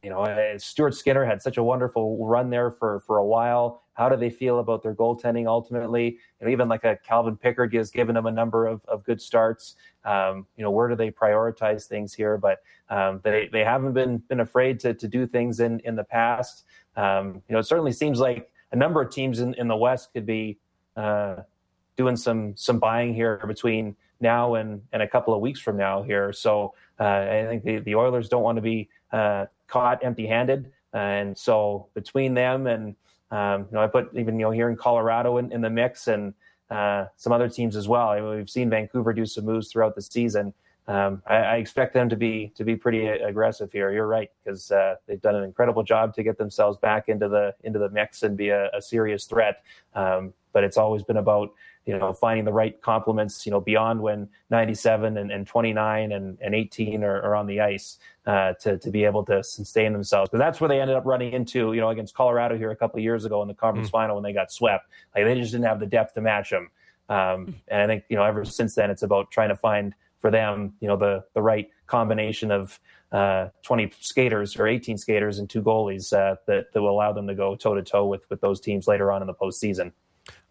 you know, uh, Stuart Skinner had such a wonderful run there for, for a while. How do they feel about their goaltending ultimately? You know, even like a Calvin Pickard has given them a number of, of good starts. Um, you know, where do they prioritize things here? But um, they they haven't been been afraid to to do things in in the past. Um, you know, it certainly seems like a number of teams in, in the West could be uh, doing some some buying here between now and and a couple of weeks from now here. So uh, I think the, the Oilers don't want to be uh, caught empty handed, and so between them and um, you know, I put even you know here in Colorado in, in the mix and uh, some other teams as well. I mean, we've seen Vancouver do some moves throughout the season. um, I, I, expect them to be to be pretty aggressive here. You're right because uh, they've done an incredible job to get themselves back into the into the mix and be a, a serious threat. Um, but it's always been about you know finding the right complements. You know beyond when 97 and, and 29 and, and 18 are, are on the ice uh, to to be able to sustain themselves. But that's where they ended up running into you know against Colorado here a couple of years ago in the conference mm. final when they got swept. Like they just didn't have the depth to match them. Um, and I think you know ever since then it's about trying to find for them, you know, the the right combination of uh, 20 skaters or 18 skaters and two goalies uh, that that will allow them to go toe to toe with with those teams later on in the postseason.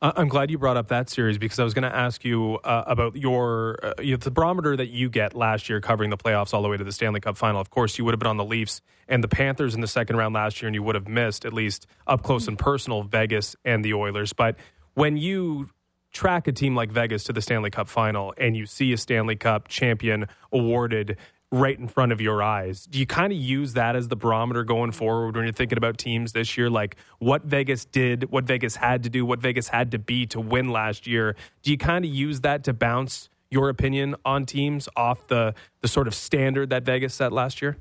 I'm glad you brought up that series because I was going to ask you uh, about your uh, the barometer that you get last year covering the playoffs all the way to the Stanley Cup final. Of course, you would have been on the Leafs and the Panthers in the second round last year, and you would have missed at least up close and personal Vegas and the Oilers. But when you track a team like Vegas to the Stanley Cup final and you see a Stanley Cup champion awarded right in front of your eyes. Do you kind of use that as the barometer going forward when you're thinking about teams this year? Like what Vegas did, what Vegas had to do, what Vegas had to be to win last year. Do you kind of use that to bounce your opinion on teams off the the sort of standard that Vegas set last year?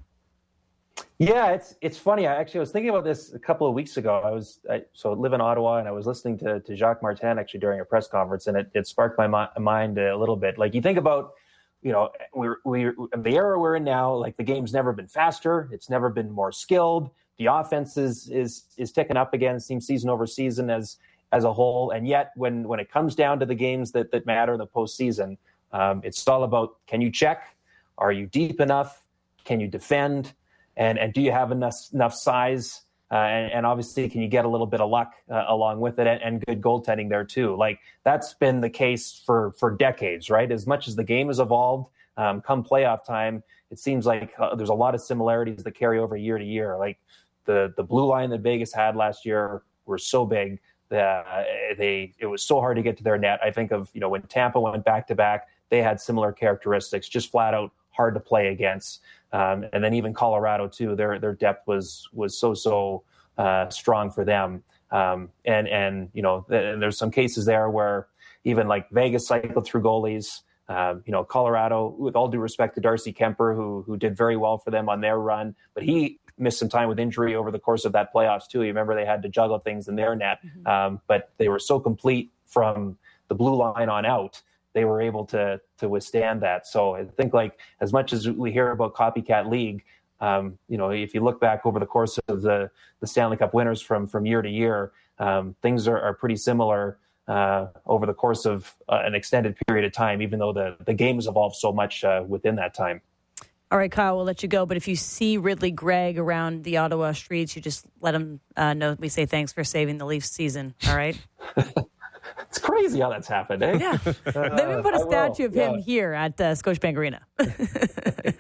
Yeah, it's it's funny. I actually was thinking about this a couple of weeks ago. I was I, so I live in Ottawa, and I was listening to, to Jacques Martin actually during a press conference, and it, it sparked my mi- mind a little bit. Like you think about, you know, we're we're the era we're in now. Like the game's never been faster. It's never been more skilled. The offense is is is ticking up again. Seems season over season as as a whole, and yet when when it comes down to the games that that matter the postseason, um, it's all about can you check? Are you deep enough? Can you defend? and and do you have enough enough size uh, and, and, obviously can you get a little bit of luck uh, along with it and, and, good goaltending there too? Like that's been the case for for decades right? As much as the game has evolved um, come playoff time it seems like uh, there's a lot of similarities that carry over year to year. Like the the blue line that vegas had last year were so big that uh, they it was so hard to get to their net. I think of you know when tampa went back to back they had similar characteristics just flat out hard to play against um, and then even Colorado too. Their their depth was was so so uh, strong for them. Um, and and you know th- there's some cases there where even like Vegas cycled through goalies. Um, you know Colorado, with all due respect to Darcy Kuemper, who who did very well for them on their run, but he missed some time with injury over the course of that playoffs too. You remember they had to juggle things in their net, mm-hmm. um, but they were so complete from the blue line on out they were able to to withstand that. So I think like as much as we hear about copycat league, um, you know, if you look back over the course of the the Stanley Cup winners from from year to year, um, things are, are, pretty similar uh, over the course of uh, an extended period of time. Even though the the game has evolved so much uh, within that time. All right, Kyle, we'll let you go. But if you see Ridley Greig around the Ottawa streets, you just let him uh, know we say thanks for saving the Leafs season. All right. It's crazy how that's happened, eh? Yeah. Uh, Maybe put a statue of him yeah. here at uh, Scotiabank Arena.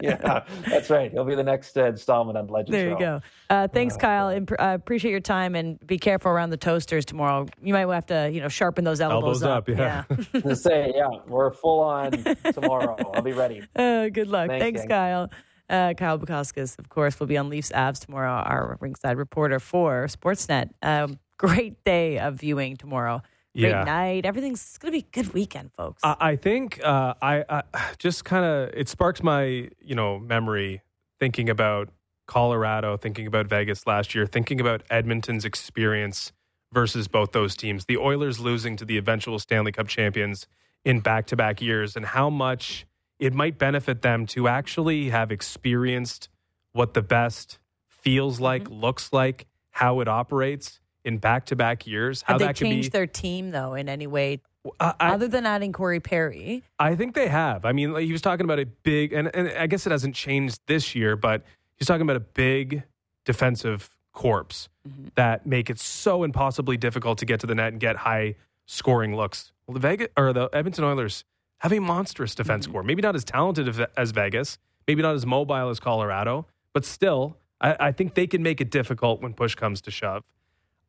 yeah, that's right. He'll be the next uh, installment on Legends. There you go. Uh, thanks, uh, Kyle. Imp- uh, appreciate your time and be careful around the toasters tomorrow. You might have to, you know, sharpen those elbows, elbows up. up. Yeah. yeah. to say, yeah, we're full on tomorrow. I'll be ready. good luck. Thanks, thanks Kyle. Uh, Kyle Bukauskas, of course, will be on Leafs Avs tomorrow, our ringside reporter for Sportsnet. Um, great day of viewing tomorrow great yeah. night. Everything's going to be a good weekend, folks. I, I think uh, I, I, just kind of it sparks my you know memory thinking about Colorado, thinking about Vegas last year, thinking about Edmonton's experience versus both those teams. The Oilers losing to the eventual Stanley Cup champions in back-to-back years, and how much it might benefit them to actually have experienced what the best feels like, mm-hmm. looks like, how it operates in back to back years. How Have they changed their team though in any way? Uh, I, other than adding Corey Perry, I think they have. I mean, he was talking about a big, and, and I guess it hasn't changed this year, but he's talking about a big defensive corpse mm-hmm. that make it so impossibly difficult to get to the net and get high scoring looks. Well, the Vegas or the Edmonton Oilers have a monstrous defense mm-hmm. core. Maybe not as talented as Vegas, maybe not as mobile as Colorado, but still, I, I think they can make it difficult when push comes to shove.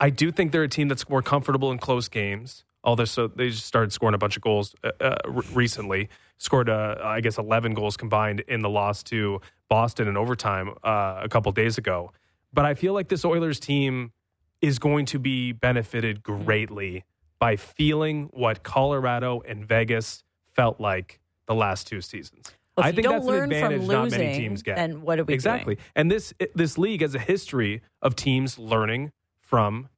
I do think they're a team that's more comfortable in close games. Although so they just started scoring a bunch of goals uh, uh, recently. Scored, uh, I guess, 11 goals combined in the loss to Boston in overtime uh, a couple days ago. But I feel like this Oilers team is going to be benefited greatly by feeling what Colorado and Vegas felt like the last two seasons. Well, I think that's an advantage not many teams get. And what are we exactly? doing? And this this league has a history of teams learning from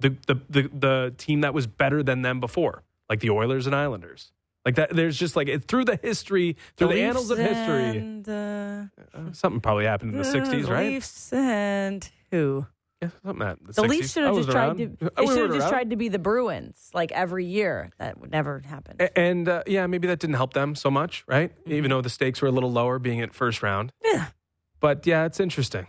the, the the the team that was better than them before, like the Oilers and Islanders. Like that, there's just like it, through the history, through the, Leafs annals of history. And, uh, Uh, something probably happened in the uh, '60s, right? Leafs and who? Yeah, something that the, The 60s. Leafs should have just tried to. They should have just around. tried to be the Bruins like every year. That would never happen. A- And uh, yeah, maybe that didn't help them so much, right? Mm-hmm. Even though the stakes were a little lower, being at first round. Yeah. But yeah, it's interesting.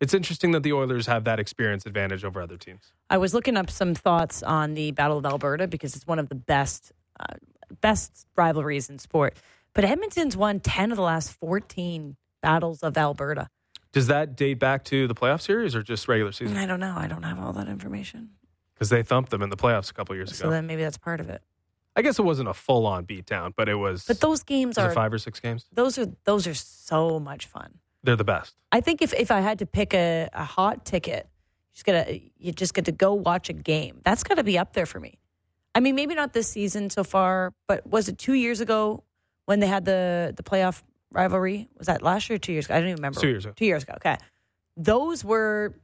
It's interesting that the Oilers have that experience advantage over other teams. I was looking up some thoughts on the Battle of Alberta because it's one of the best uh, best rivalries in sport. But Edmonton's won 10 of the last 14 battles of Alberta. Does that date back to the playoff series or just regular season? I don't know. I don't have all that information. Because they thumped them in the playoffs a couple years So ago. So then maybe that's part of it. I guess it wasn't a full on beatdown, but it was. But those games are five or six games. those are those are so much fun. They're the best. I think if, if I had to pick a, a hot ticket, just gotta you just get to go watch a game. That's got to be up there for me. I mean, maybe not this season so far, but was it two years ago when they had the the playoff rivalry? Was that last year or two years ago? I don't even remember. Two years ago. Two years ago. Okay, those were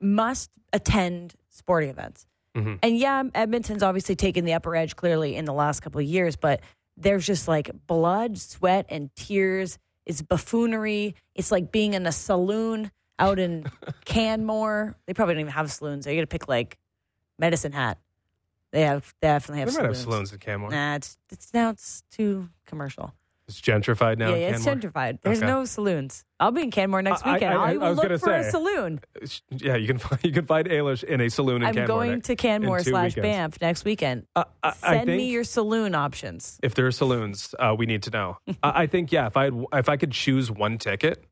must attend sporting events. Mhm. And yeah, Edmonton's obviously taken the upper edge clearly in the last couple of years, but there's just like blood, sweat, and tears. It's buffoonery. It's like being in a saloon out in Canmore. They probably don't even have saloons there. You got to pick like Medicine Hat. They have they definitely have They might have saloons. saloons in Canmore. Nah, it's it's now it's too commercial. It's gentrified now. yeah, it's gentrified. There's Okay. no saloons. I'll be in Canmore next I- I- weekend. I- I will was look for a saloon. Yeah, you can find, you can find Ailish in a saloon in Canmore. I'm Canmore. going next- to Canmore slash weekends. Banff next weekend. Uh, I, I Send me your saloon options. if there are saloons, uh, we need to know. I, I think yeah. If I if I could choose one ticket,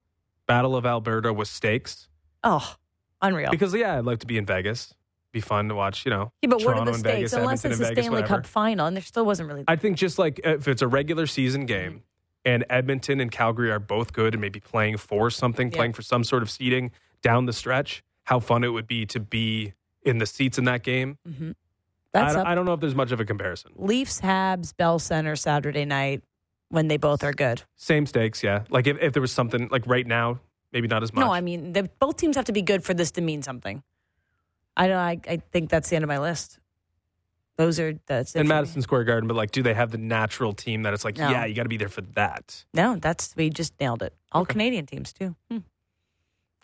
Battle of Alberta with stakes, Oh, unreal. because yeah, I'd like to be in Vegas. Be fun to watch. You know, yeah, but what are the stakes? Vegas, Unless Edmonton it's a Vegas, Stanley whatever. Cup final, and there still wasn't really. I think just like if it's a regular season mm-hmm. game and Edmonton and Calgary are both good and maybe playing for something, Yeah. playing for some sort of seeding down the stretch, how fun it would be to be in the seats in that game. Mm-hmm. I, That's don't- I don't know if there's much of a comparison. Leafs, Habs, Bell Center Saturday night when they both are good. Same stakes, yeah. Like if, if there was something like right now, maybe not as much. No, I mean both teams have to be good for this to mean something. I don't. I, I think that's the end of my list. Those are that's it in for me. Madison Square Garden, but like, do they have the natural team that it's like, No. yeah, you got to be there for that? No, that's we just nailed it. All Okay. Canadian teams too. Hmm.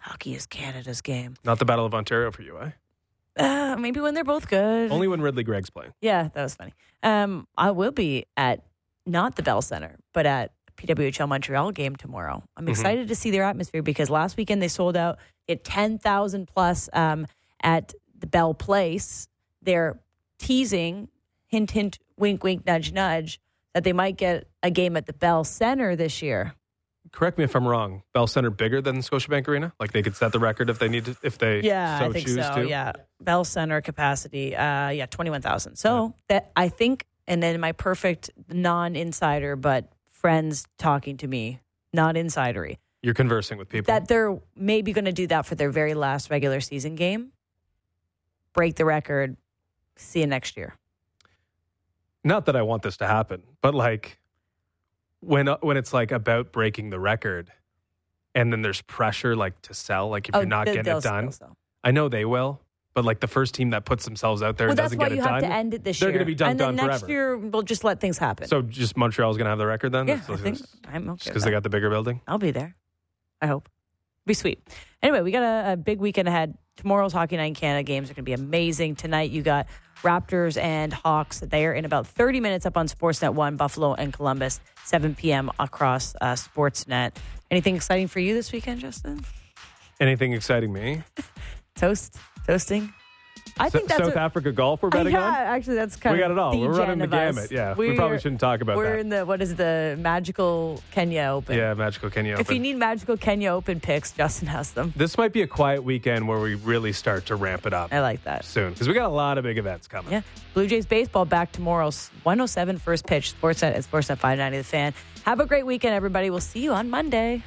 Hockey is Canada's game. Not the Battle of Ontario for you, eh? Uh, maybe when they're both good. Only when Ridley Greig's playing. Yeah, that was funny. Um, I will be at not the Bell Center, but at PWHL Montreal game tomorrow. I'm Mhm. excited to see their atmosphere because last weekend they sold out. They had 10,000 plus um, at the Bell Place. They're teasing, hint, hint, wink, wink, nudge, nudge, that they might get a game at the Bell Center this year. Correct me if I'm wrong. Bell Center bigger than Scotiabank Arena? Like they could set the record if they need to, if they Yeah, so I think choose so. to. Yeah, Bell Center capacity. Uh, yeah, twenty one thousand. So that I think, and then my perfect non insider, but friends talking to me, not insidery, You're conversing with people. that they're maybe going to do that for their very last regular season game. Break the record. See you next year. Not that I want this to happen, but like when uh, when it's like about breaking the record, and then there's pressure like to sell. Like if you're not Oh, getting it done. I know they will. But like the first team that puts themselves out there Well, and that's doesn't why you have to end it this they're year. gonna be done, and then on next forever. year we'll just let things happen. so just Montreal's gonna have the record then. yeah, That's- I think that's- I'm okay. because they got the bigger building. I'll be there. I hope. Be sweet. Anyway, we got a, a big weekend ahead. Tomorrow's Hockey Night in Canada games are going to be amazing. Tonight, you got Raptors and Hawks. They are in about 30 minutes up on Sportsnet 1, Buffalo and Columbus, 7 p.m. across uh, Sportsnet. Anything exciting for you this weekend, Justin? Anything exciting me? Toast? Toasting? I think that's South a- Africa golf we're betting yeah, on. actually, that's kind We of we got it all. We're running the us. gamut. Yeah, we We're- probably shouldn't talk about that. We're that. in the what is the magical Kenya Open? Yeah, Magical Kenya If you need magical Kenya Open picks, Justin has them. this might be a quiet weekend where we really start to ramp it up I like that. soon because we got a lot of big events coming. Yeah. Blue Jays baseball back tomorrow. 107 first pitch. Sportsnet at Sportsnet 590 The Fan. Have a great weekend, everybody. We'll see you on Monday.